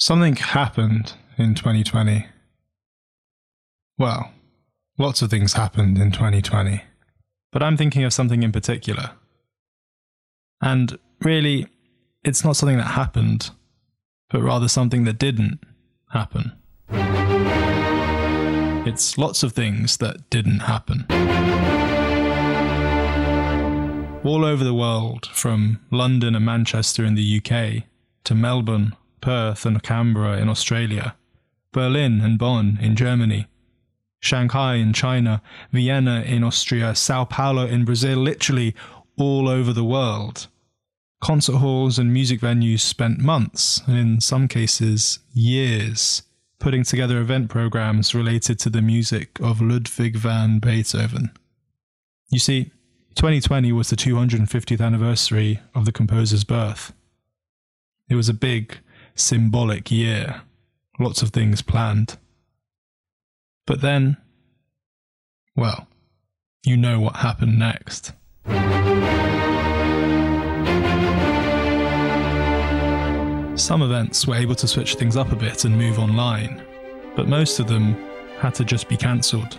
Something happened in 2020. Well, lots of things happened in 2020, but I'm thinking of something in particular. And really, it's not something that happened, but rather something that didn't happen. It's lots of things that didn't happen. All over the world, from London and Manchester in the UK to Melbourne, Perth and Canberra in Australia, Berlin and Bonn in Germany, Shanghai in China, Vienna in Austria, Sao Paulo in Brazil, literally all over the world. Concert halls and music venues spent months, and in some cases, years, putting together event programs related to the music of Ludwig van Beethoven. You see, 2020 was the 250th anniversary of the composer's birth. It was a big, symbolic year, lots of things planned. But then, well, you know what happened next. Some events were able to switch things up a bit and move online, but most of them had to just be cancelled.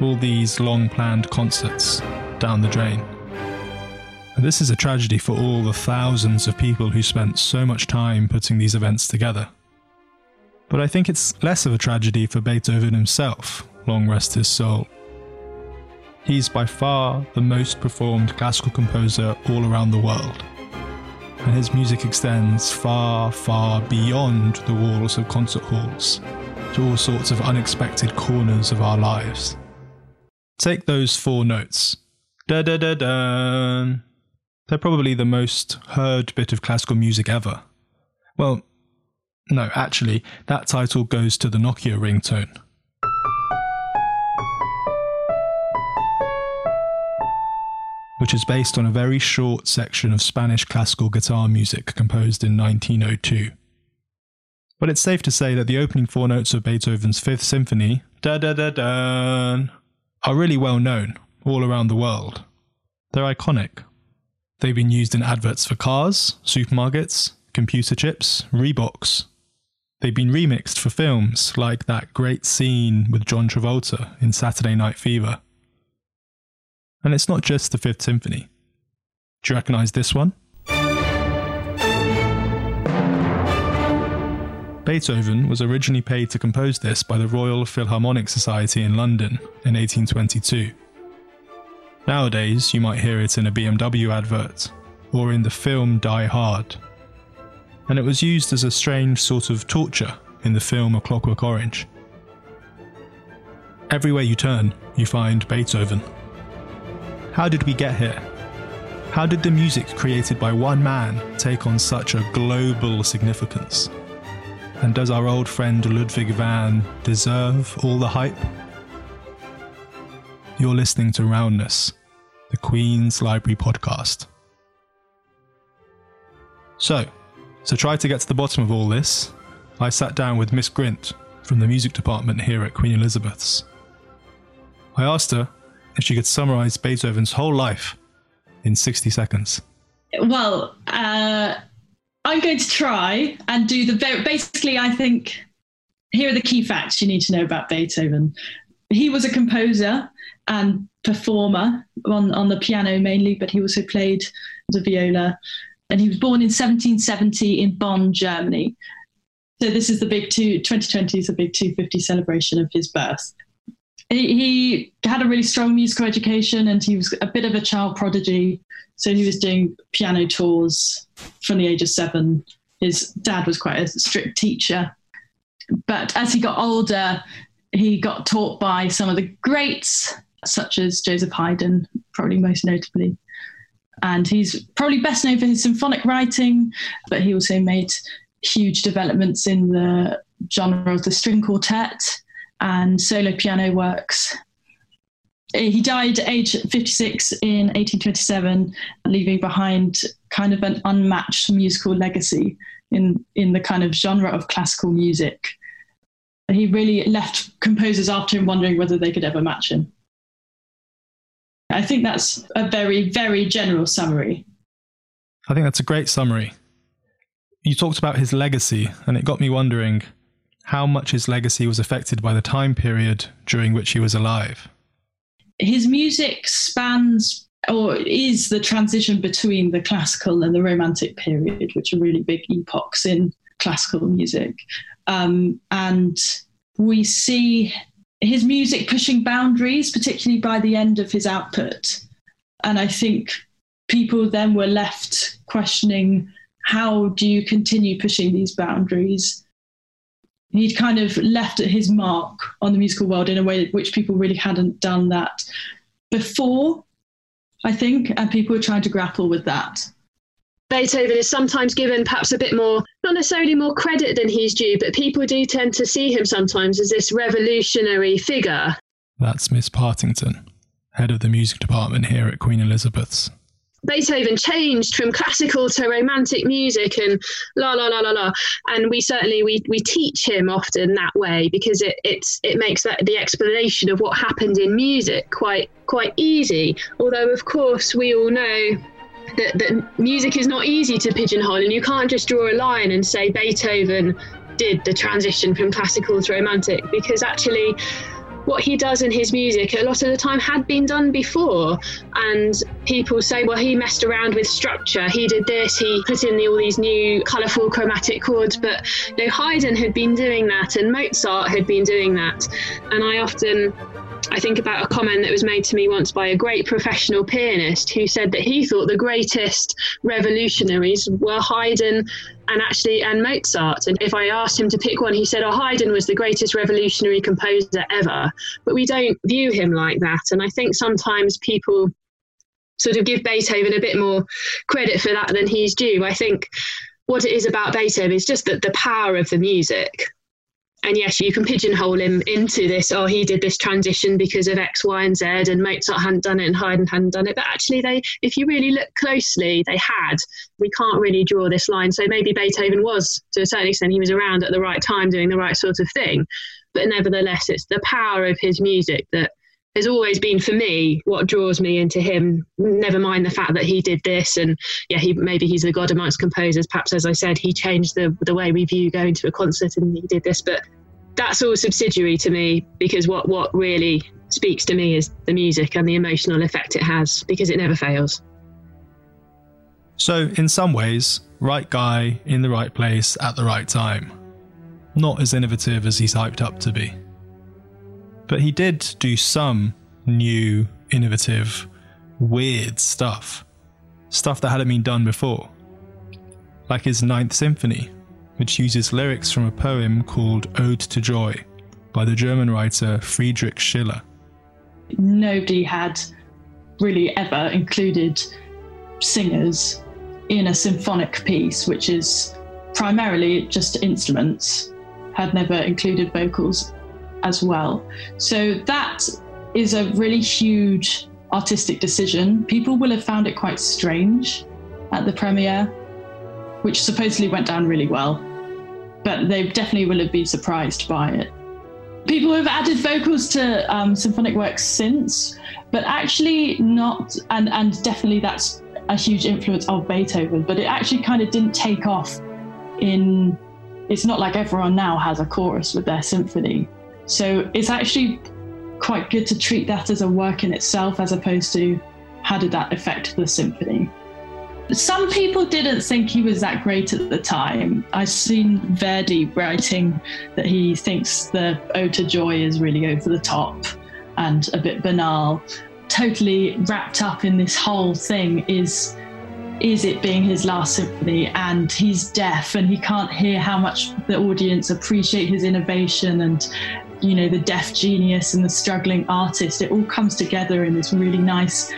All these long planned concerts down the drain. And this is a tragedy for all the thousands of people who spent so much time putting these events together. But I think it's less of a tragedy for Beethoven himself, long rest his soul. He's by far the most performed classical composer all around the world and his music extends far, far beyond the walls of concert halls to all sorts of unexpected corners of our lives. Take those four notes. Da da da da. They're probably the most heard bit of classical music ever. Well, no, actually, that title goes to the Nokia ringtone. which is based on a very short section of Spanish classical guitar music composed in 1902. But it's safe to say that the opening four notes of Beethoven's Fifth Symphony, da da da da, are really well known all around the world. They're iconic. They've been used in adverts for cars, supermarkets, computer chips, Reeboks. They've been remixed for films like that great scene with John Travolta in Saturday Night Fever. And it's not just the Fifth Symphony. Do you recognize this one? Beethoven was originally paid to compose this by the Royal Philharmonic Society in London in 1822. Nowadays, you might hear it in a BMW advert or in the film Die Hard. And it was used as a strange sort of torture in the film A Clockwork Orange. Everywhere you turn, you find Beethoven. How did we get here? How did the music created by one man take on such a global significance? And does our old friend Ludwig van deserve all the hype? You're listening to Roundness, the Queen's Library podcast. So, to try to get to the bottom of all this, I sat down with Miss Grint from the music department here at Queen Elizabeth's. I asked her if she could summarize Beethoven's whole life in 60 seconds? Well, uh, I'm going to try and do the very, basically, I think here are the key facts you need to know about Beethoven. He was a composer and performer on, on the piano mainly, but he also played the viola. And he was born in 1770 in Bonn, Germany. So this is the big two, 2020 is a big 250 celebration of his birth he, he had a really strong musical education and he was a bit of a child prodigy. So he was doing piano tours from the age of seven. His dad was quite a strict teacher. But as he got older, he got taught by some of the greats, such as Joseph Haydn, probably most notably. And he's probably best known for his symphonic writing, but he also made huge developments in the genre of the string quartet and solo piano works. He died at age 56 in 1827, leaving behind kind of an unmatched musical legacy in, in the kind of genre of classical music. He really left composers after him wondering whether they could ever match him. I think that's a very, very general summary. I think that's a great summary. you talked about his legacy, and it got me wondering how much his legacy was affected by the time period during which he was alive. His music spans or is the transition between the classical and the romantic period, which are really big epochs in classical music. Um, and we see his music pushing boundaries, particularly by the end of his output. And I think people then were left questioning how do you continue pushing these boundaries? He'd kind of left his mark on the musical world in a way which people really hadn't done that before, I think, and people were trying to grapple with that. Beethoven is sometimes given perhaps a bit more, not necessarily more credit than he's due, but people do tend to see him sometimes as this revolutionary figure. That's Miss Partington, head of the music department here at Queen Elizabeth's. Beethoven changed from classical to romantic music and la la la la la. And we certainly we we teach him often that way because it it's it makes that the explanation of what happened in music quite quite easy. Although of course we all know that, that music is not easy to pigeonhole and you can't just draw a line and say Beethoven did the transition from classical to romantic because actually what he does in his music a lot of the time had been done before. And people say well he messed around with structure. He did this. He put in all these new colorful chromatic chords. But you know, haydn had been doing that and mozart had been doing that. And i often I think about a comment that was made to me once by a great professional pianist who said that he thought the greatest revolutionaries were Haydn and actually and Mozart. And if I asked him to pick one, he said, "Oh, Haydn was the greatest revolutionary composer ever." But we don't view him like that, and I think sometimes people sort of give Beethoven a bit more credit for that than he's due. I think what it is about Beethoven is just that the power of the music and yes, you can pigeonhole him into this. Oh, he did this transition because of X, Y, and Z, and Mozart hadn't done it, and Haydn hadn't done it. But actually, they, if you really look closely, they had. We can't really draw this line. So maybe Beethoven was, to a certain extent, he was around at the right time doing the right sort of thing. But nevertheless, it's the power of his music that has always been for me what draws me into him. Never mind the fact that he did this, and yeah, he maybe he's the god amongst composers. Perhaps, as I said, he changed the the way we view going to a concert, and he did this. But that's all subsidiary to me because what what really speaks to me is the music and the emotional effect it has because it never fails. So, in some ways, right guy in the right place at the right time. Not as innovative as he's hyped up to be. But he did do some new, innovative, weird stuff. Stuff that hadn't been done before. Like his Ninth Symphony, which uses lyrics from a poem called Ode to Joy by the German writer Friedrich Schiller. Nobody had really ever included singers in a symphonic piece, which is primarily just instruments, had never included vocals as well. So that is a really huge artistic decision. People will have found it quite strange at the premiere, which supposedly went down really well, but they definitely will have been surprised by it. People have added vocals to um, symphonic works since, but actually not, and, and definitely that's a huge influence of Beethoven, but it actually kind of didn't take off in. It's not like everyone now has a chorus with their symphony. So it's actually quite good to treat that as a work in itself as opposed to how did that affect the symphony. Some people didn't think he was that great at the time. I've seen Verdi writing that he thinks the Ode to Joy is really over the top and a bit banal. Totally wrapped up in this whole thing is is it being his last symphony and he's deaf and he can't hear how much the audience appreciate his innovation and you know the deaf genius and the struggling artist it all comes together in this really nice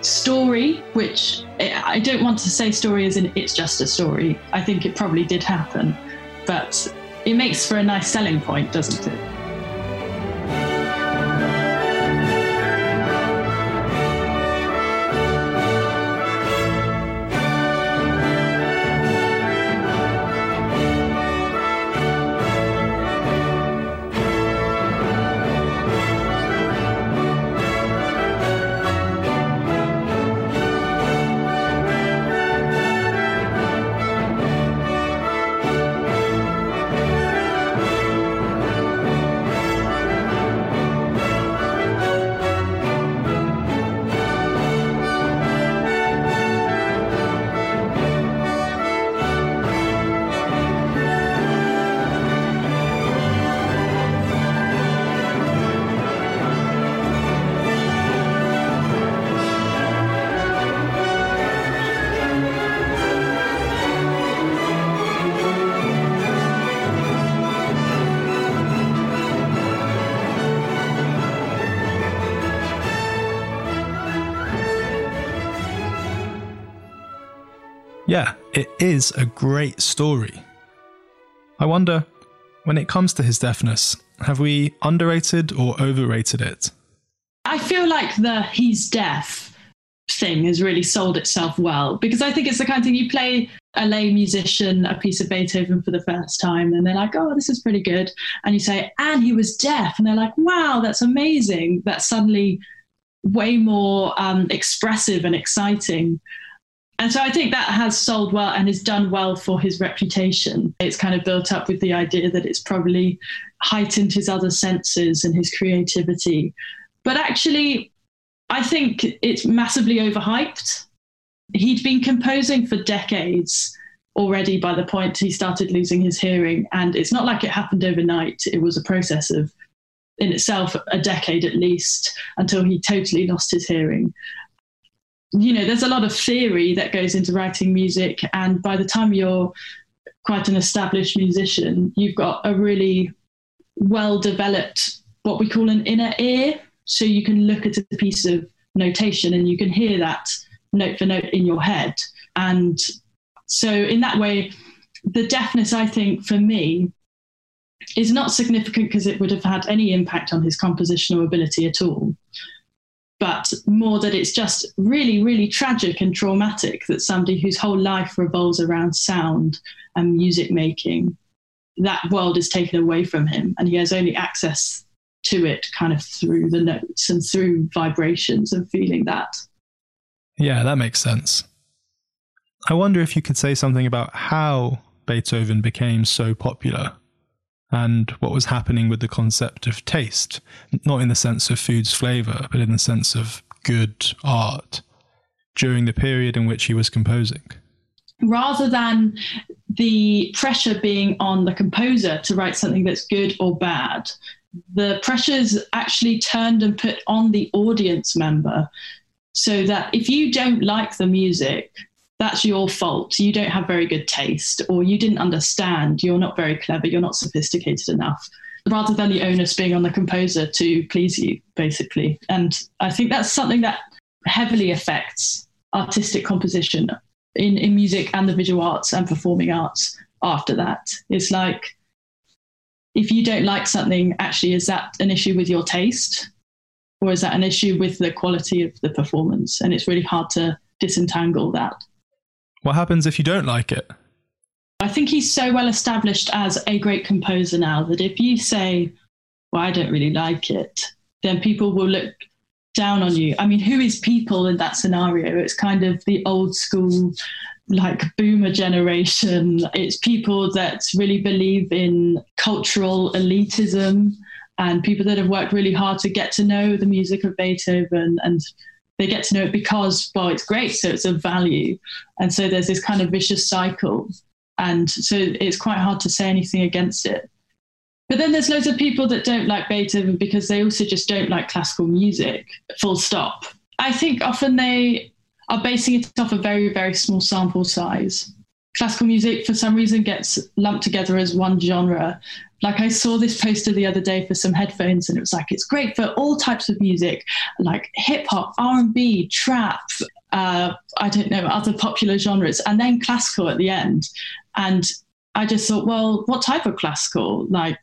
story which eh, i don't want to say story as in it's just a story. I think it probably did happen but it makes for a nice selling point doesn't it it is a great story. I wonder, when it comes to his deafness, have we underrated or overrated it? I feel like the he's deaf thing has really sold itself well because I think it's the kind of thing you play a lay musician a piece of Beethoven for the first time and they're like, oh, this is pretty good. And you say, and he was deaf. And they're like, wow, that's amazing. That's suddenly way more um, expressive and exciting. And so I think that has sold well and has done well for his reputation. It's kind of built up with the idea that it's probably heightened his other senses and his creativity. But actually, I think it's massively overhyped. He'd been composing for decades already by the point he started losing his hearing. And it's not like it happened overnight, it was a process of, in itself, a decade at least until he totally lost his hearing. You know, there's a lot of theory that goes into writing music. And by the time you're quite an established musician, you've got a really well developed, what we call an inner ear so you can look at a piece of notation and you can hear that note for note in your head. And so, in that way, the deafness, I think, for me, is not significant because it would have had any impact on his compositional ability at all. But more that it's just really, really tragic and traumatic that somebody whose whole life revolves around sound and music making, that world is taken away from him and he has only access to it kind of through the notes and through vibrations and feeling that. Yeah, that makes sense. I wonder if you could say something about how Beethoven became so popular and what was happening with the concept of taste, not in the sense of food's flavor, but in the sense of good art during the period in which he was composing. Rather than the pressure being on the composer to write something that's good or bad, the pressures actually turned and put on the audience member so that if you don't like the music, that's your fault. You don't have very good taste, or you didn't understand, you're not very clever, you're not sophisticated enough, rather than the onus being on the composer to please you, basically. And I think that's something that heavily affects artistic composition in, in music and the visual arts and performing arts after that. It's like if you don't like something, actually, is that an issue with your taste? Or is that an issue with the quality of the performance? And it's really hard to disentangle that. What happens if you don't like it? I think he's so well established as a great composer now that if you say, Well, I don't really like it, then people will look down on you. I mean, who is people in that scenario? It's kind of the old school like boomer generation. It's people that really believe in cultural elitism and people that have worked really hard to get to know the music of Beethoven and they get to know it because, well, it's great, so it's of value. And so there's this kind of vicious cycle. And so it's quite hard to say anything against it. But then there's loads of people that don't like Beethoven because they also just don't like classical music, full stop. I think often they are basing it off a very, very small sample size. Classical music, for some reason, gets lumped together as one genre. Like I saw this poster the other day for some headphones, and it was like it's great for all types of music, like hip hop, R and B, trap, uh, I don't know, other popular genres, and then classical at the end. And I just thought, well, what type of classical? Like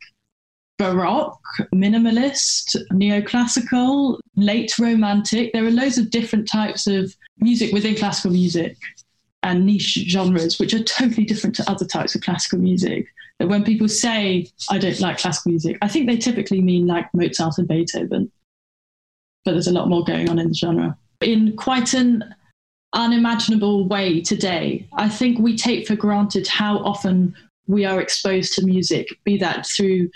Baroque, minimalist, neoclassical, late romantic. There are loads of different types of music within classical music and niche genres, which are totally different to other types of classical music. That when people say, I don't like classical music, I think they typically mean like Mozart and Beethoven. But there's a lot more going on in the genre. In quite an unimaginable way today, I think we take for granted how often we are exposed to music, be that through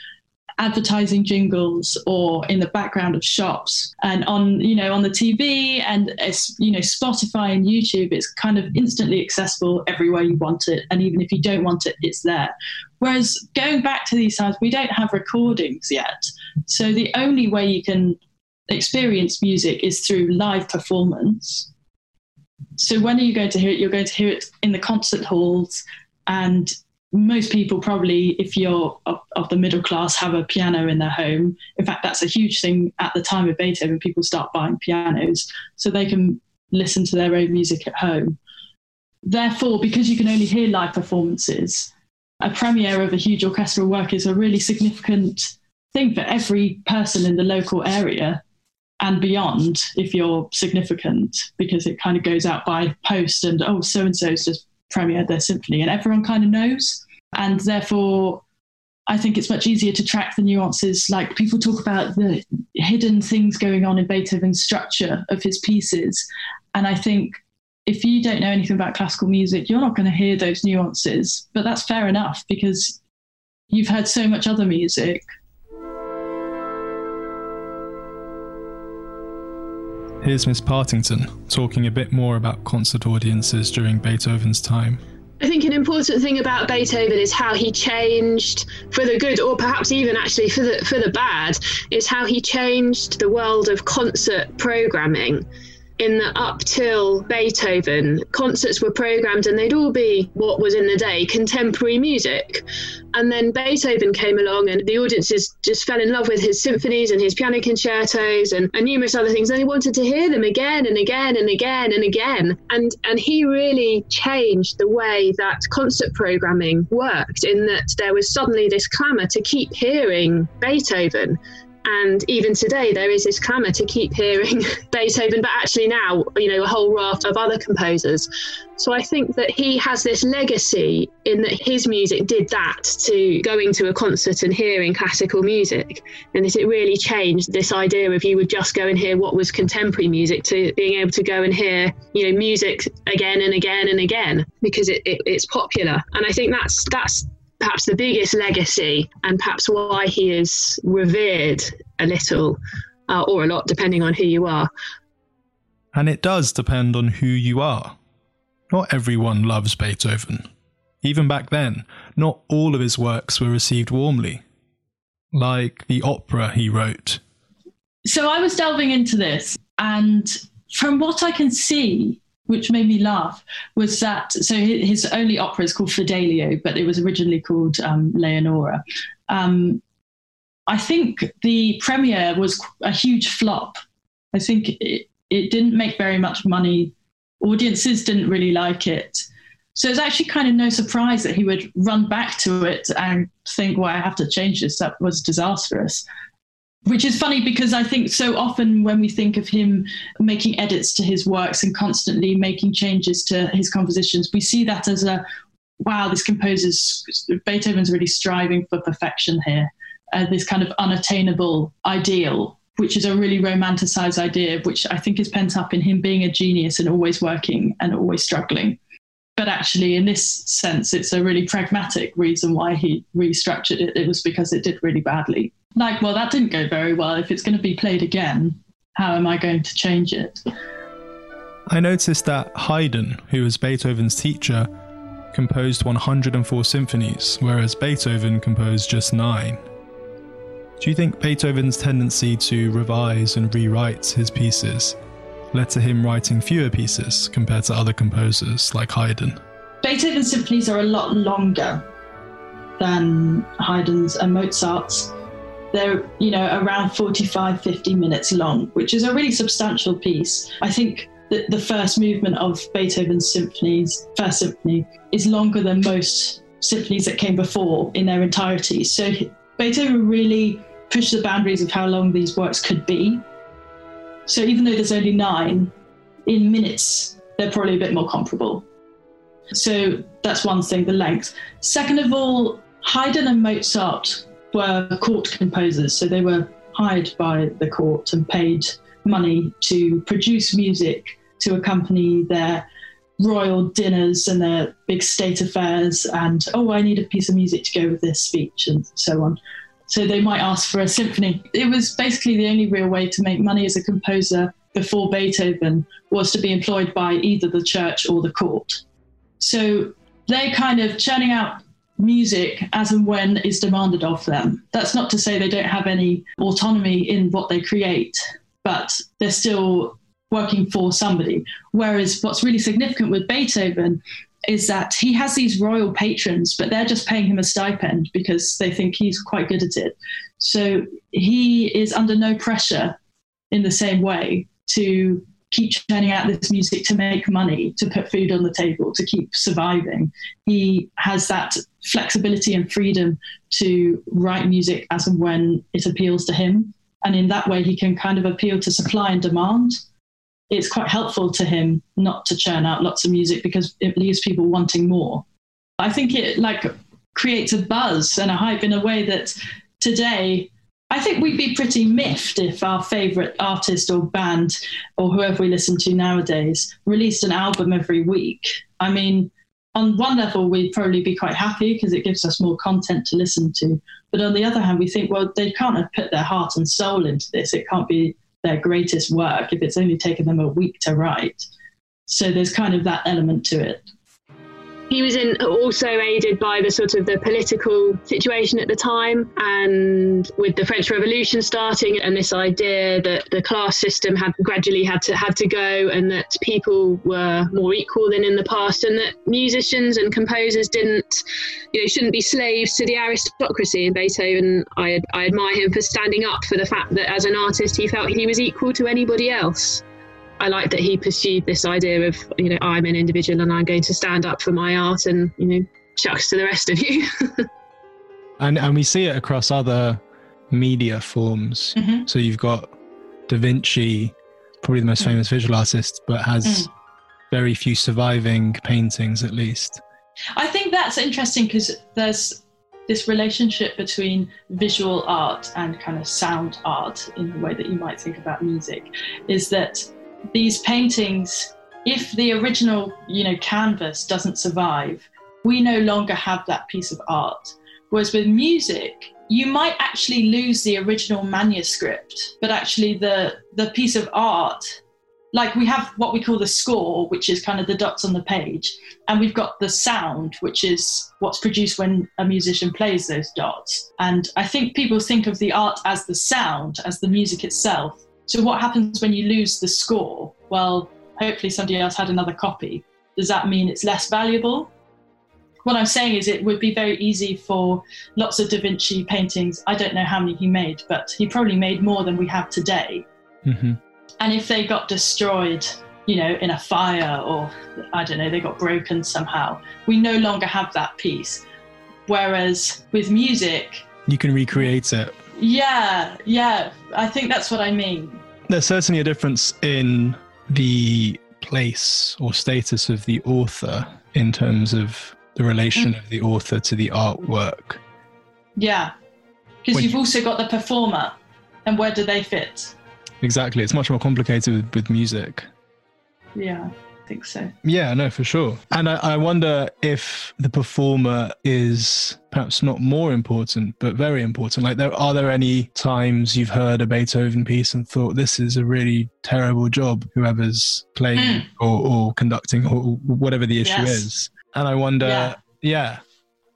advertising jingles or in the background of shops and on you know on the TV and it's you know Spotify and YouTube it's kind of instantly accessible everywhere you want it. And even if you don't want it it's there. Whereas going back to these times we don't have recordings yet. So the only way you can experience music is through live performance. So when are you going to hear it? You're going to hear it in the concert halls and most people probably, if you're of, of, the middle class, have a piano in their home. In fact, that's a huge thing at the time of Beethoven. People start buying pianos so they can listen to their own music at home. therefore, because you can only hear live performances, a premiere of a huge orchestral work is a really significant thing for every person in the local area and beyond if you're significant because it kind of goes out by post and oh so and so's just premiered their symphony and everyone kind of knows and therefore I think it's much easier to track the nuances. Like people talk about the hidden things going on in Beethoven's structure of his pieces. And I think if you don't know anything about classical music, you're not going to hear those nuances. But that's fair enough because you've heard so much other music. Here's Miss Partington talking a bit more about concert audiences during Beethoven's time. I think an important thing about Beethoven is how he changed for the good, or perhaps even actually for the for the bad, is how he changed the world of concert programming in that up till Beethoven, concerts were programmed and they'd all be what was in the day contemporary music. And then Beethoven came along and the audiences just fell in love with his symphonies and his piano concertos and, and numerous other things. And they wanted to hear them again and again and again and again. And and he really changed the way that concert programming worked in that there was suddenly this clamour to keep hearing Beethoven and even today, there is this clamour to keep hearing Beethoven, but actually now, you know, a whole raft of other composers. So I think that he has this legacy in that his music did that to going to a concert and hearing classical music. And that it really changed this idea of you would just go and hear what was contemporary music to being able to go and hear, you know, music again and again and again because it, it, it's popular. And I think that's that's perhaps the biggest legacy and perhaps why he is revered a little uh, or a lot, depending on who you are. And it does depend on who you are. Not everyone loves Beethoven. Even back then, not all of his works were received warmly. Like the opera he wrote. So I was delving into this, and from what I can see, which made me laugh was that so his only opera is called Fidelio, but it was originally called um, Leonora. Um, I think the premiere was a huge flop. I think it, it didn't make very much money. Audiences didn't really like it. So it's actually kind of no surprise that he would run back to it and think, well, I have to change this. That was disastrous which is funny because I think so often when we think of him making edits to his works and constantly making changes to his compositions, we see that as a wow, this composer's Beethoven's really striving for perfection here, uh, this kind of unattainable ideal. Which is a really romanticized idea, which I think is pent up in him being a genius and always working and always struggling. But actually, in this sense, it's a really pragmatic reason why he restructured it. It was because it did really badly like, well, that didn't go very well. If it's going to be played again, how am I going to change it? I noticed that Haydn, who was Beethoven's teacher, composed 104 symphonies, whereas Beethoven composed just nine. Do you think Beethoven's tendency to revise and rewrite his pieces led to him writing fewer pieces compared to other composers like Haydn? Beethoven's symphonies are a lot longer than Haydn's and Mozart's they're you know around 45 50 minutes long which is a really substantial piece. I think that the first movement of beethoven's symphonies first symphony is longer than most symphonies that came before in their entirety. So beethoven really pushed the boundaries of how long these works could be. So even though there's only nine in minutes they're probably a bit more comparable. So that's one thing the length. Second of all haydn and mozart were court composers, so they were hired by the court and paid money to produce music to accompany their royal dinners and their big state affairs and oh i need a piece of music to go with this speech and so on. So they might ask for a symphony. It was basically the only real way to make money as a composer before beethoven was to be employed by either the church or the court. So they're kind of churning out music as and when is demanded of them. That's not to say they don't have any autonomy in what they create, but they're still working for somebody. Whereas what's really significant with Beethoven is that he has these royal patrons, but they're just paying him a stipend because they think he's quite good at it. So he is under no pressure in the same way to keep churning out this music to make money, to put food on the table, to keep surviving. He has that flexibility and freedom to write music as and when it appeals to him. And in that way, he can kind of appeal to supply and demand. It's quite helpful to him not to churn out lots of music because it leaves people wanting more. I think it like creates a buzz and a hype in a way that today I think we'd be pretty miffed if our favourite artist or band or whoever we listen to nowadays released an album every week. I mean, on one level, we'd probably be quite happy because it gives us more content to listen to. But on the other hand, we think, well, they can't have put their heart and soul into this. It can't be their greatest work if it's only taken them a week to write. So there's kind of that element to it he was in also aided by the sort of the political situation at the time and with the French Revolution starting and this idea that the class system had gradually had to had to go and that people were more equal than in the past and that musicians and composers didn't you know shouldn't be slaves to the aristocracy. And Beethoven I, I admire him for standing up for the fact that as an artist he felt he was equal to anybody else I like that he pursued this idea of, you know, I'm an individual and I'm going to stand up for my art and, you know, shucks to the rest of you. and and we see it across other media forms. Mm-hmm. So you've got Da Vinci, probably the most mm. famous visual artist, but has mm. very few surviving paintings at least. I think that's interesting because there's this relationship between visual art and kind of sound art in the way that you might think about music is that these paintings, if the original, you know, canvas doesn't survive, we no longer have that piece of art. Whereas with music, you might actually lose the original manuscript, but actually the the piece of art, like we have what we call the score, which is kind of the dots on the page, and we've got the sound, which is what's produced when a musician plays those dots. And I think people think of the art as the sound, as the music itself, so what happens when you lose the score? Well, hopefully somebody else had another copy. Does that mean it's less valuable? What I'm saying is it would be very easy for lots of Da Vinci paintings. I don't know how many he made, but he probably made more than we have today. Mm-hmm. And if they got destroyed, you know, in a fire or I don't know, they got broken somehow, we no longer have that piece. Whereas with music, you can recreate it yeah, yeah. I think that's what I mean. There's certainly a difference in the place or status of the author in terms of the relation mm. of the author to the artwork. Yeah, because you've you, also got the performer, and where do they fit? Exactly, it's much more complicated with, with music. Yeah think so. Yeah, no, for sure. And I, I wonder if the performer is perhaps not more important, but very important. Like, there are there any times you've heard a Beethoven piece and thought this is a really terrible job, whoever's playing mm. or, or, conducting or whatever the issue yes. is? And I wonder, yeah. yeah.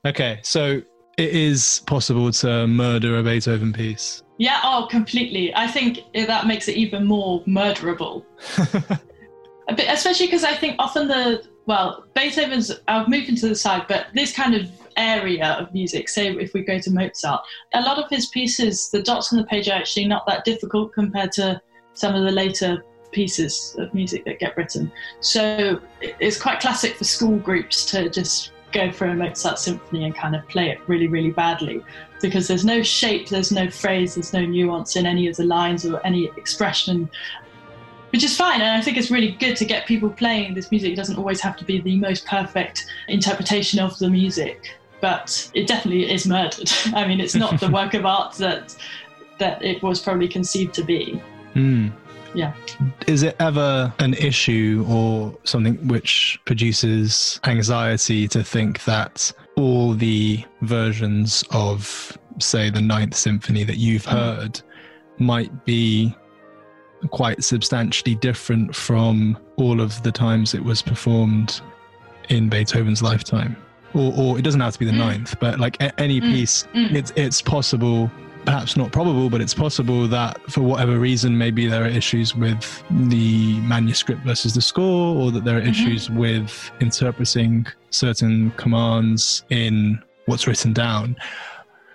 Okay, so it is possible to murder a Beethoven piece. Yeah, oh, completely. I think that makes it even more murderable. bit, especially because I think often the well, Beethoven's. I've moved into the side, but this kind of area of music, say if we go to Mozart, a lot of his pieces, the dots on the page are actually not that difficult compared to some of the later pieces of music that get written. So it's quite classic for school groups to just go for a Mozart symphony and kind of play it really, really badly because there's no shape, there's no phrase, there's no nuance in any of the lines or any expression which is fine. And I think it's really good to get people playing this music. It doesn't always have to be the most perfect interpretation of the music, but it definitely is murdered. I mean, it's not the work of art that that it was probably conceived to be. Mm. Yeah. Is it ever an issue or something which produces anxiety to think that all the versions of, say, the Ninth Symphony that you've mm. heard might be quite substantially different from all of the times it was performed in Beethoven's lifetime. Or, or it doesn't have to be the mm. ninth, but like a- any mm. piece, mm. it's it's possible, perhaps not probable, but it's possible that for whatever reason, maybe there are issues with the manuscript versus the score, or that there are mm-hmm. issues with interpreting certain commands in what's written down.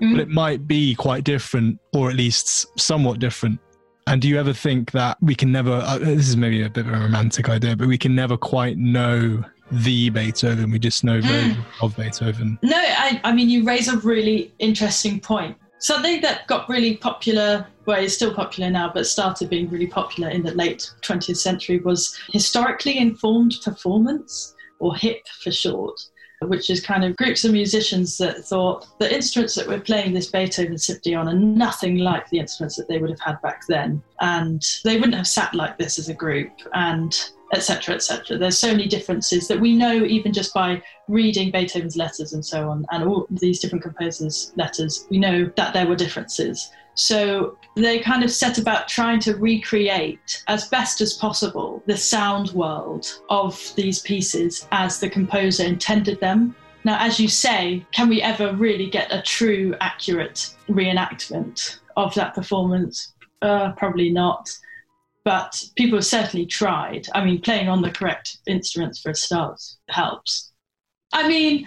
But mm. it might be quite different, or at least somewhat different And do you ever think that we can never, uh, this is maybe a bit of a romantic idea, but we can never quite know the Beethoven. We just know mm. of Beethoven. No, I, I mean, you raise a really interesting point. Something that got really popular, well, it's still popular now, but started being really popular in the late 20th century was historically informed performance, or HIP for short which is kind of groups of musicians that thought the instruments that we're playing this Beethoven symphony on are nothing like the instruments that they would have had back then. And they wouldn't have sat like this as a group. And etc etc there's so many differences that we know even just by reading beethoven's letters and so on and all these different composers letters we know that there were differences so they kind of set about trying to recreate as best as possible the sound world of these pieces as the composer intended them now as you say can we ever really get a true accurate reenactment of that performance uh, probably not but people have certainly tried. I mean, playing on the correct instruments for a start helps. I mean,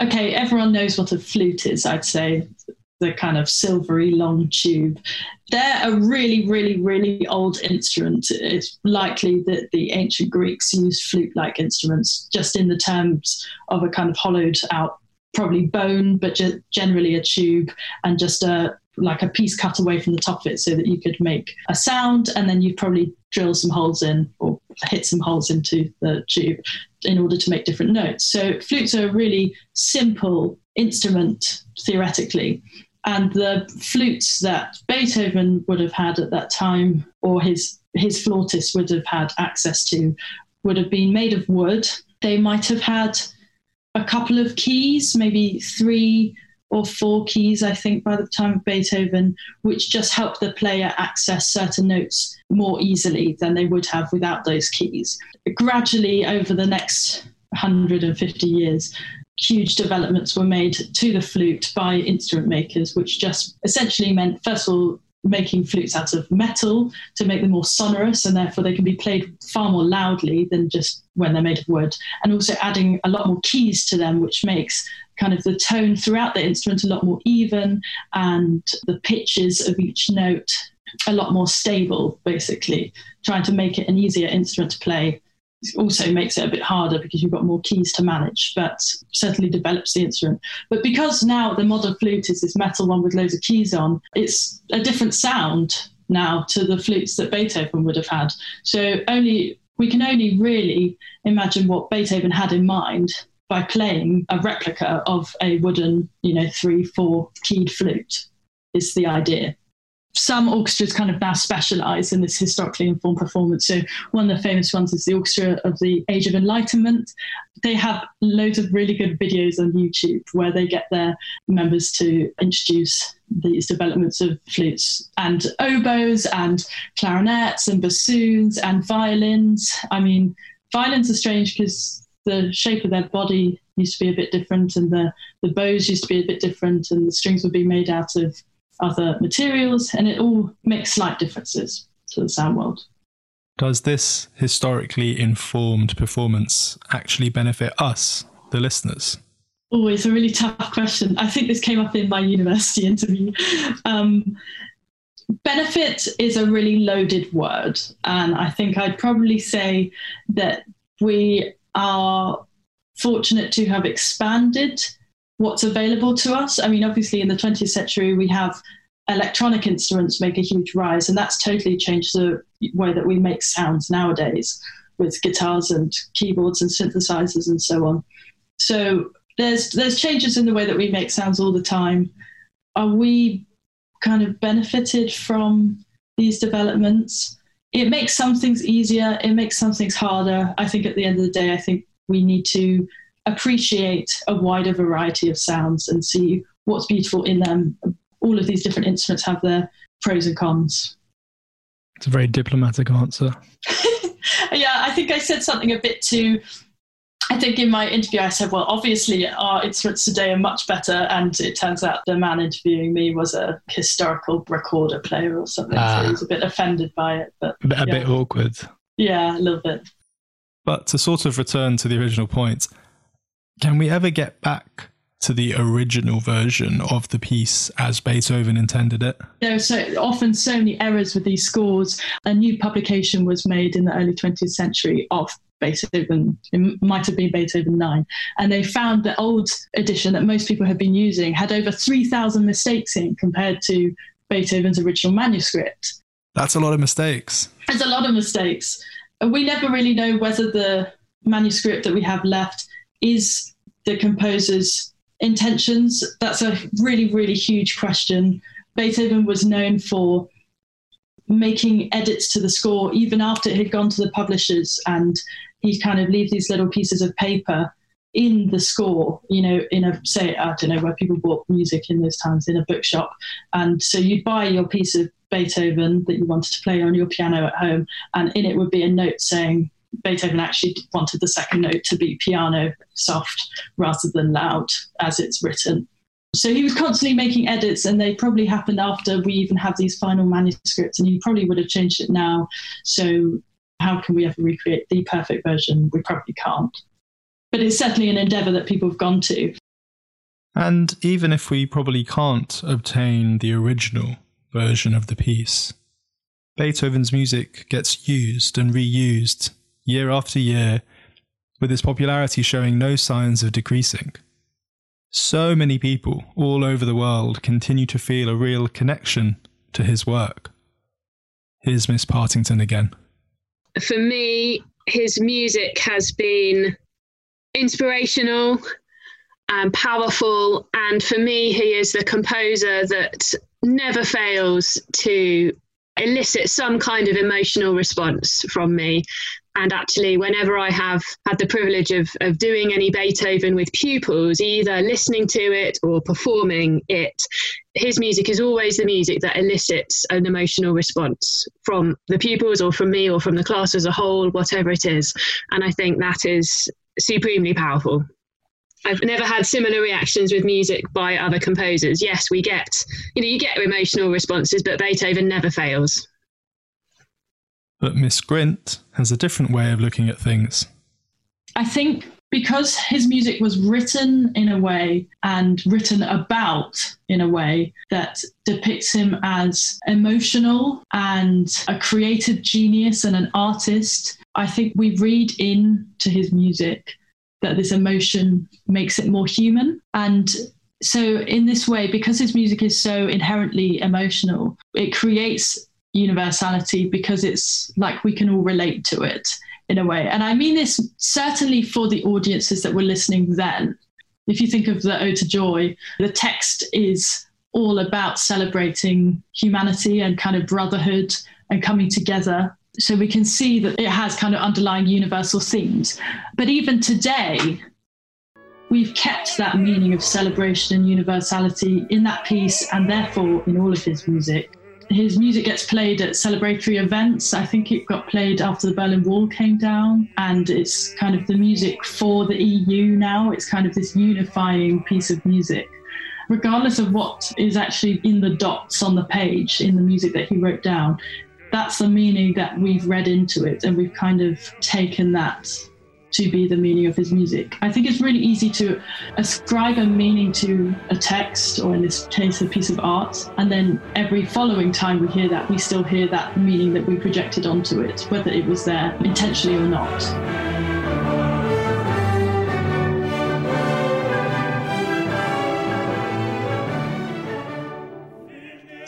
okay, everyone knows what a flute is, I'd say, the kind of silvery long tube. They're a really, really, really old instrument. It's likely that the ancient Greeks used flute like instruments just in the terms of a kind of hollowed out, probably bone, but generally a tube and just a like a piece cut away from the top of it so that you could make a sound and then you'd probably drill some holes in or hit some holes into the tube in order to make different notes. So flutes are a really simple instrument theoretically. And the flutes that Beethoven would have had at that time, or his his flautist would have had access to, would have been made of wood. They might have had a couple of keys, maybe three or four keys, I think, by the time of Beethoven, which just helped the player access certain notes more easily than they would have without those keys. Gradually, over the next 150 years, huge developments were made to the flute by instrument makers, which just essentially meant, first of all, making flutes out of metal to make them more sonorous and therefore they can be played far more loudly than just when they're made of wood and also adding a lot more keys to them which makes kind of the tone throughout the instrument a lot more even and the pitches of each note a lot more stable basically trying to make it an easier instrument to play also makes it a bit harder because you've got more keys to manage, but certainly develops the instrument. But because now the modern flute is this metal one with loads of keys on, it's a different sound now to the flutes that Beethoven would have had. So only we can only really imagine what Beethoven had in mind by playing a replica of a wooden, you know, three, four keyed flute is the idea some orchestras kind of now specialize in this historically informed performance. So one of the famous ones is the Orchestra of the Age of Enlightenment. They have loads of really good videos on YouTube where they get their members to introduce these developments of flutes and oboes and clarinets and bassoons and violins. I mean, violins are strange because the shape of their body used to be a bit different and the, the bows used to be a bit different and the strings would be made out of other materials, and it all makes slight differences to the sound world. Does this historically informed performance actually benefit us, the listeners? Oh, it's a really tough question. I think this came up in my university interview. Um, benefit is a really loaded word, and I think I'd probably say that we are fortunate to have expanded what's available to us. I mean, obviously, in the 20th century, we have electronic instruments make a huge rise, and that's totally changed the way that we make sounds nowadays with guitars and keyboards and synthesizers and so on. So there's there's changes in the way that we make sounds all the time. Are we kind of benefited from these developments? It makes some things easier. It makes some things harder. I think at the end of the day, I think we need to appreciate a wider variety of sounds and see what's beautiful in them. All of these different instruments have their pros and cons. It's a very diplomatic answer. yeah, I think I said something a bit too. I think in my interview I said, well, obviously our instruments today are much better, and it turns out the man interviewing me was a historical recorder player or something, ah. so he was a bit offended by it. But a yeah. bit awkward. Yeah, a little bit. But to sort of return to the original point, can we ever get back to the original version of the piece as Beethoven intended it? There are so often so many errors with these scores. A new publication was made in the early 20th century of Beethoven, it might have been Beethoven 9. And they found the old edition that most people had been using had over 3,000 mistakes in compared to Beethoven's original manuscript. That's a lot of mistakes. There's a lot of mistakes. We never really know whether the manuscript that we have left is the composer's intentions. That's a really, really huge question. Beethoven was known for making edits to the score even after it had gone to the publishers and he kind of leave these little pieces of paper in the score, you know, in a say, I don't know where people bought music in those times, in a bookshop. And so you'd buy your piece of Beethoven that you wanted to play on your piano at home, and in it would be a note saying Beethoven actually wanted the second note to be piano soft rather than loud as it's written. So he was constantly making edits, and they probably happened after we even have these final manuscripts, and he probably would have changed it now. So how can we ever recreate the perfect version? We probably can't. But it's certainly an endeavor that people have gone to. And even if we probably can't obtain the original version of the piece, Beethoven's music gets used and reused year after year, with its popularity showing no signs of decreasing. So many people all over the world continue to feel a real connection to his work. Here's Miss Partington again for me, his music has been inspirational and powerful. And for me, he is the composer that never fails to elicit some kind of emotional response from me. And actually, whenever I have had the privilege of, of doing any Beethoven with pupils, either listening to it or performing it, his music is always the music that elicits an emotional response from the pupils or from me or from the class as a whole, whatever it is. And I think that is supremely powerful. I've never had similar reactions with music by other composers. Yes, we get, you know, you get emotional responses, but Beethoven never fails. But Miss Grint has a different way of looking at things. I think because his music was written in a way and written about in a way that depicts him as emotional and a creative genius and an artist, I think we read into his music that this emotion makes it more human. And so, in this way, because his music is so inherently emotional, it creates universality because it's like we can all relate to it in a way. And I mean this certainly for the audiences that were listening then. If you think of the Ode to Joy, the text is all about celebrating humanity and kind of brotherhood and coming together so we can see that it has kind of underlying universal themes. But even today, we've kept that meaning of celebration and universality in that piece and therefore in all of his music. His music gets played at celebratory events. I think it got played after the Berlin Wall came down, and it's kind of the music for the EU now. It's kind of this unifying piece of music regardless of what is actually in the dots on the page in the music that he wrote down, that's the meaning that we've read into it and we've kind of taken that to be the meaning of his music. I think it's really easy to ascribe a meaning to a text, or in this case, a piece of art, and then every following time we hear that, we still hear that meaning that we projected onto it, whether it was there intentionally or not.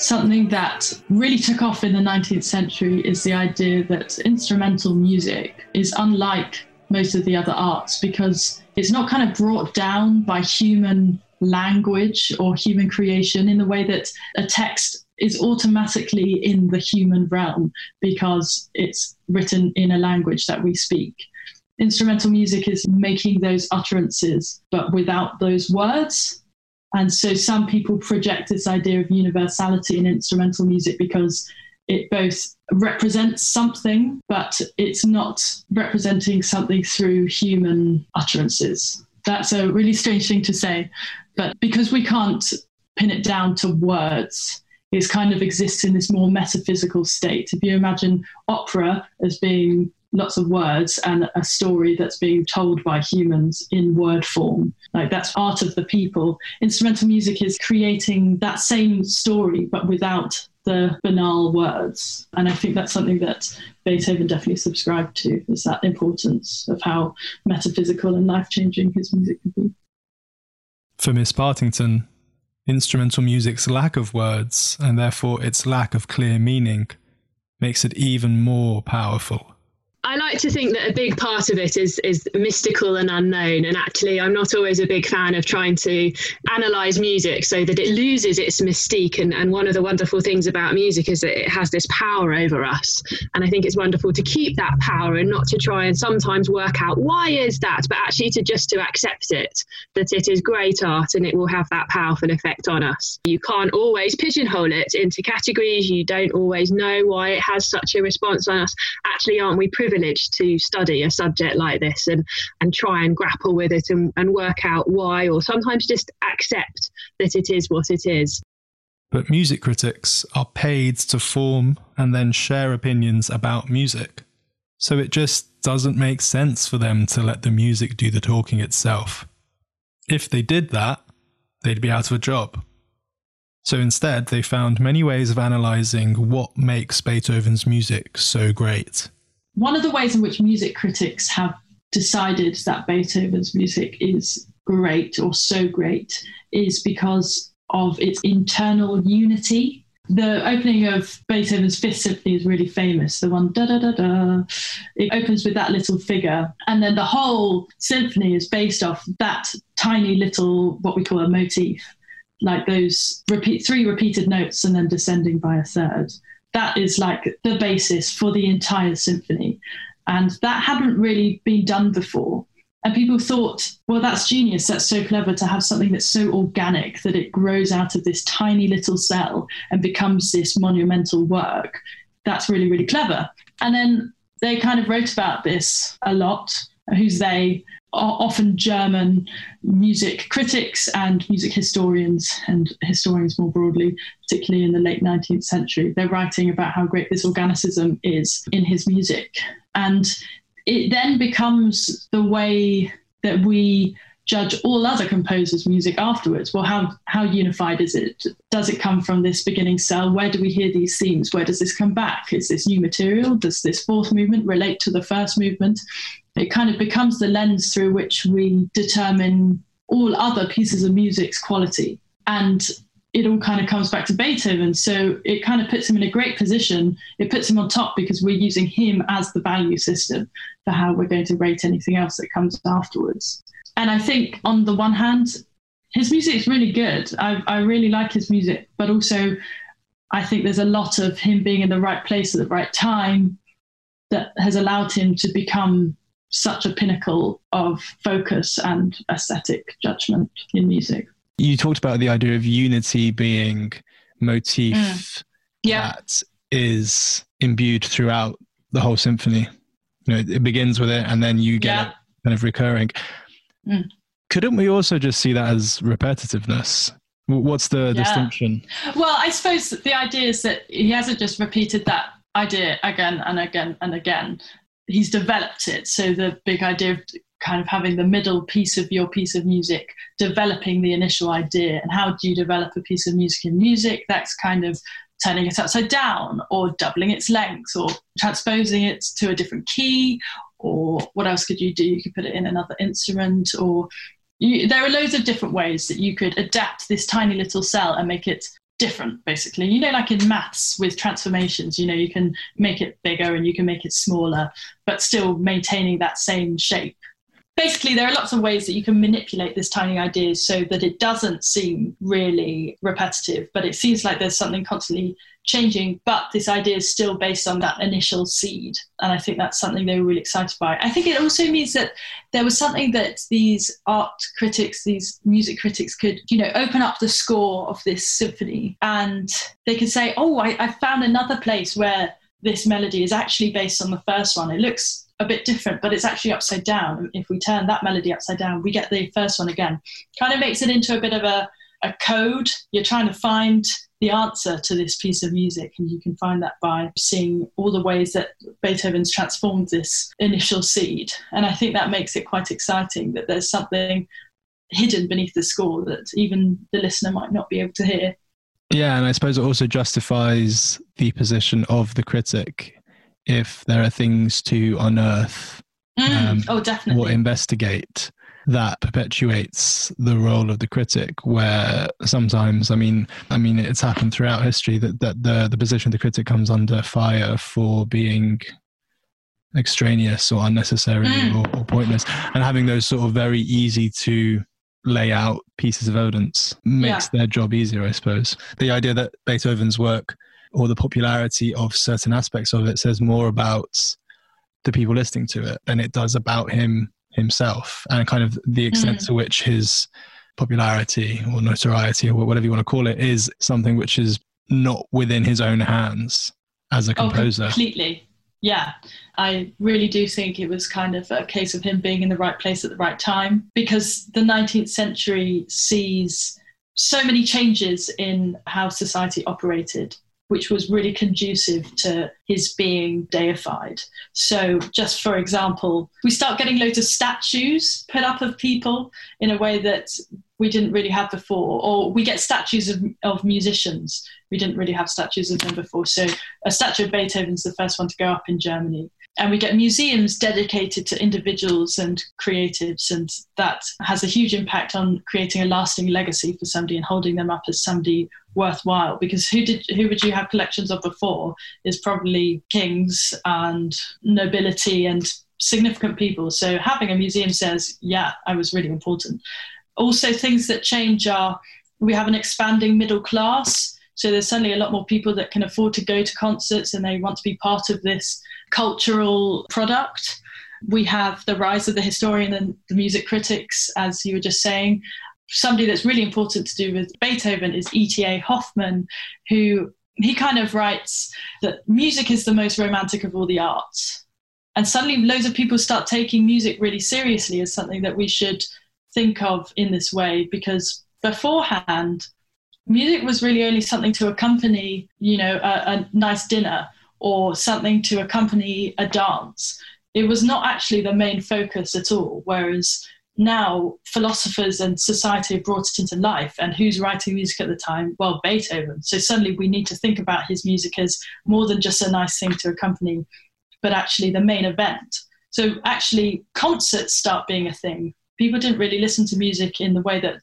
something that really took off in the 19th century is the idea that instrumental music is unlike most of the other arts because it's not kind of brought down by human language or human creation in the way that a text is automatically in the human realm because it's written in a language that we speak. Instrumental music is making those utterances, but without those words. And so some people project this idea of universality in instrumental music because it both represents something, but it's not representing something through human utterances. That's a really strange thing to say. But because we can't pin it down to words, it kind of exists in this more metaphysical state. If you imagine opera as being lots of words and a story that's being told by humans in word form. Like that's art of the people. Instrumental music is creating that same story, but without the banal words. And I think that's something that Beethoven definitely subscribed to, is that importance of how metaphysical and life changing his music can be. For Miss Partington, instrumental music's lack of words, and therefore its lack of clear meaning, makes it even more powerful. I like to think that a big part of it is is mystical and unknown. And actually, I'm not always a big fan of trying to analyze music so that it loses its mystique. And, and one of the wonderful things about music is that it has this power over us. And I think it's wonderful to keep that power and not to try and sometimes work out why is that, but actually to just to accept it that it is great art and it will have that powerful effect on us. You can't always pigeonhole it into categories. You don't always know why it has such a response on us. Actually, aren't we privileged? to study a subject like this and, and try and grapple with it and, and work out why, or sometimes just accept that it is what it is. But music critics are paid to form and then share opinions about music. So it just doesn't make sense for them to let the music do the talking itself. If they did that, they'd be out of a job. So instead, they found many ways of analysing what makes Beethoven's music so great one of the ways in which music critics have decided that Beethoven's music is great or so great is because of its internal unity. The opening of Beethoven's Fifth Symphony is really famous. The one da da da da. It opens with that little figure, and then the whole symphony is based off that tiny little what we call a motif, like those repeat three repeated notes and then descending by a third that is like the basis for the entire symphony. And that hadn't really been done before. And people thought, well, that's genius. That's so clever to have something that's so organic that it grows out of this tiny little cell and becomes this monumental work. That's really, really clever. And then they kind of wrote about this a lot. Who's they? Often German music critics and music historians, and historians more broadly, particularly in the late 19th century. They're writing about how great this organicism is in his music. And it then becomes the way that we judge all other composers' music afterwards. Well, how, how unified is it? Does it come from this beginning cell? Where do we hear these themes? Where does this come back? Is this new material? Does this fourth movement relate to the first movement? it kind of becomes the lens through which we determine all other pieces of music's quality. And it all kind of comes back to Beethoven. So it kind of puts him in a great position. It puts him on top because we're using him as the value system for how we're going to rate anything else that comes afterwards. And I think, on the one hand, his music is really good. I, I really like his music, but also I think there's a lot of him being in the right place at the right time that has allowed him to become such a pinnacle of focus and aesthetic judgment in music. You talked about the idea of unity being motif mm. yeah. that is imbued throughout the whole symphony. You know, it begins with it and then you get yeah. it kind of recurring. Mm. Couldn't we also just see that as repetitiveness? What's the yeah. distinction? Well, I suppose the idea is that he hasn't just repeated that idea again and again and again he's developed it. So the big idea of kind of having the middle piece of your piece of music, developing the initial idea, and how do you develop a piece of music in music? That's kind of turning it upside down, or doubling its length, or transposing it to a different key, or what else could you do? You could put it in another instrument, or you, there are loads of different ways that you could adapt this tiny little cell and make it different basically you know like in maths with transformations you know you can make it bigger and you can make it smaller but still maintaining that same shape basically there are lots of ways that you can manipulate this tiny idea so that it doesn't seem really repetitive but it seems like there's something constantly changing but this idea is still based on that initial seed and i think that's something they were really excited by. I think it also means that there was something that these art critics these music critics could you know open up the score of this symphony and they could say oh i, I found another place where this melody is actually based on the first one. It looks a bit different, but it's actually upside down. If we turn that melody upside down, we get the first one again. Kind of makes it into a bit of a, a code. You're trying to find the answer to this piece of music. And you can find that by seeing all the ways that Beethoven's transformed this initial seed. And I think that makes it quite exciting that there's something hidden beneath the score that even the listener might not be able to hear. Yeah, and I suppose it also justifies the position of the critic if there are things to unearth mm. um, oh, definitely. or investigate that perpetuates the role of the critic where sometimes i mean i mean it's happened throughout history that, that the, the position of the critic comes under fire for being extraneous or unnecessary mm. or, or pointless and having those sort of very easy to lay out pieces of evidence makes yeah. their job easier i suppose the idea that beethoven's work or the popularity of certain aspects of it says more about the people listening to it than it does about him himself and kind of the extent mm. to which his popularity or notoriety or whatever you want to call it is something which is not within his own hands as a oh, composer. Oh, completely. Yeah, I really do think it was kind of a case of him being in the right place at the right time because the 19th century sees so many changes in how society operated which was really conducive to his being deified. So, just for example, we start getting loads of statues put up of people in a way that we didn't really have before, or we get statues of, of musicians. We didn't really have statues of them before. So, a statue of Beethoven's the first one to go up in Germany and we get museums dedicated to individuals and creatives and that has a huge impact on creating a lasting legacy for somebody and holding them up as somebody worthwhile. Because who did who would you have collections of before is probably kings and nobility and significant people. So having a museum says yeah i was really important. Also things that change are we have an expanding middle class so there's suddenly a lot more people that can afford to go to concerts and they want to be part of this cultural product. We have the rise of the historian and the music critics, as you were just saying. Somebody that's really important to do with Beethoven is E.T.A. Hoffmann, who he kind of writes that music is the most romantic of all the arts. And suddenly, loads of people start taking music really seriously as something that we should think of in this way because beforehand, music was really only something to accompany, you know, a, a nice dinner or something to accompany a dance. It was not actually the main focus at all. Whereas now philosophers and society have brought it into life. And who's writing music at the time? Well, Beethoven. So suddenly we need to think about his music as more than just a nice thing to accompany, but actually the main event. So actually, concerts start being a thing. People didn't really listen to music in the way that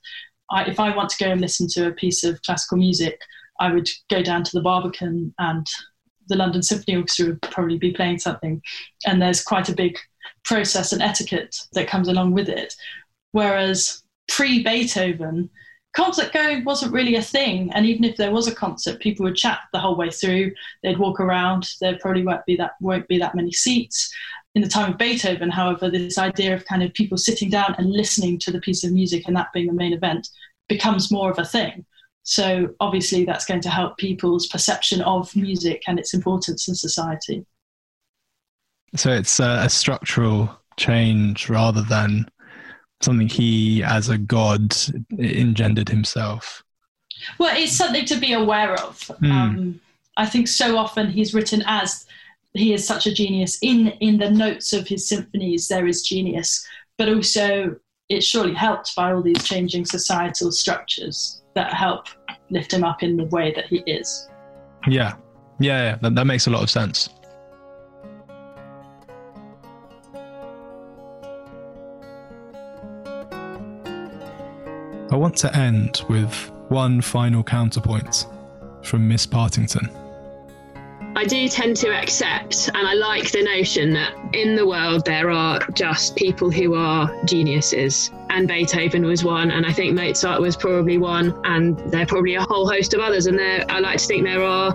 I, if I want to go and listen to a piece of classical music, I would go down to the Barbican and the London Symphony Orchestra would probably be playing something. And there's quite a big process and etiquette that comes along with it. Whereas pre Beethoven, concert going wasn't really a thing. And even if there was a concert, people would chat the whole way through. They'd walk around. There probably won't be that won't be that many seats. In the time of Beethoven, however, this idea of kind of people sitting down and listening to the piece of music and that being the main event becomes more of a thing. So obviously, that's going to help people's perception of music and its importance in society. So it's a, a structural change rather than something he, as a god, engendered himself. Well, it's something to be aware of. Mm. Um, I think so often he's written as he is such a genius. In in the notes of his symphonies, there is genius, but also it's surely helped by all these changing societal structures that help lift him up in the way that he is. Yeah, yeah, yeah. That, that makes a lot of sense. I want to end with one final counterpoint from Miss Partington. I do tend to accept, and I like the notion that in the world there are just people who are geniuses. And Beethoven was one, and I think Mozart was probably one, and there are probably a whole host of others. And there, I like to think there are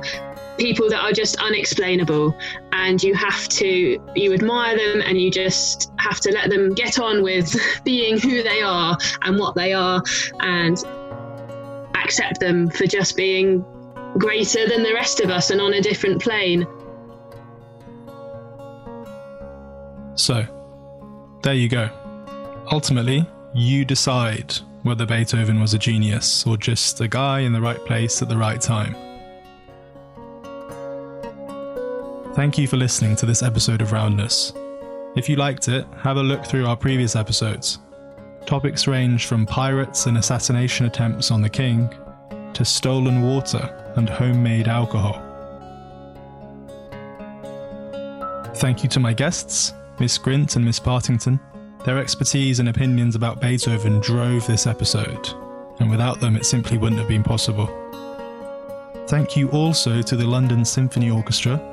people that are just unexplainable and you have to you admire them and you just have to let them get on with being who they are and what they are and accept them for just being greater than the rest of us and on a different plane. So, there you go. Ultimately, you decide whether Beethoven was a genius or just a guy in the right place at the right time. Thank you for listening to this episode of Roundness. If you liked it, have a look through our previous episodes. Topics range from pirates and assassination attempts on the king to stolen water and homemade alcohol. Thank you to my guests, Miss Grint and Miss Partington. Their expertise and opinions about Beethoven drove this episode, and without them, it simply wouldn't have been possible. Thank you also to the London Symphony Orchestra,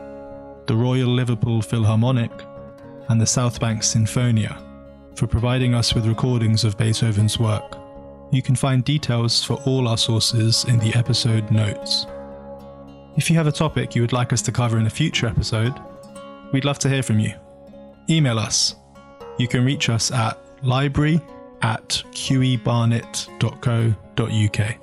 the Royal Liverpool Philharmonic, and the South Bank Sinfonia for providing us with recordings of Beethoven's work. You can find details for all our sources in the episode notes. If you have a topic you would like us to cover in a future episode, we'd love to hear from you. Email us. You can reach us at library at qebarnet.co.uk.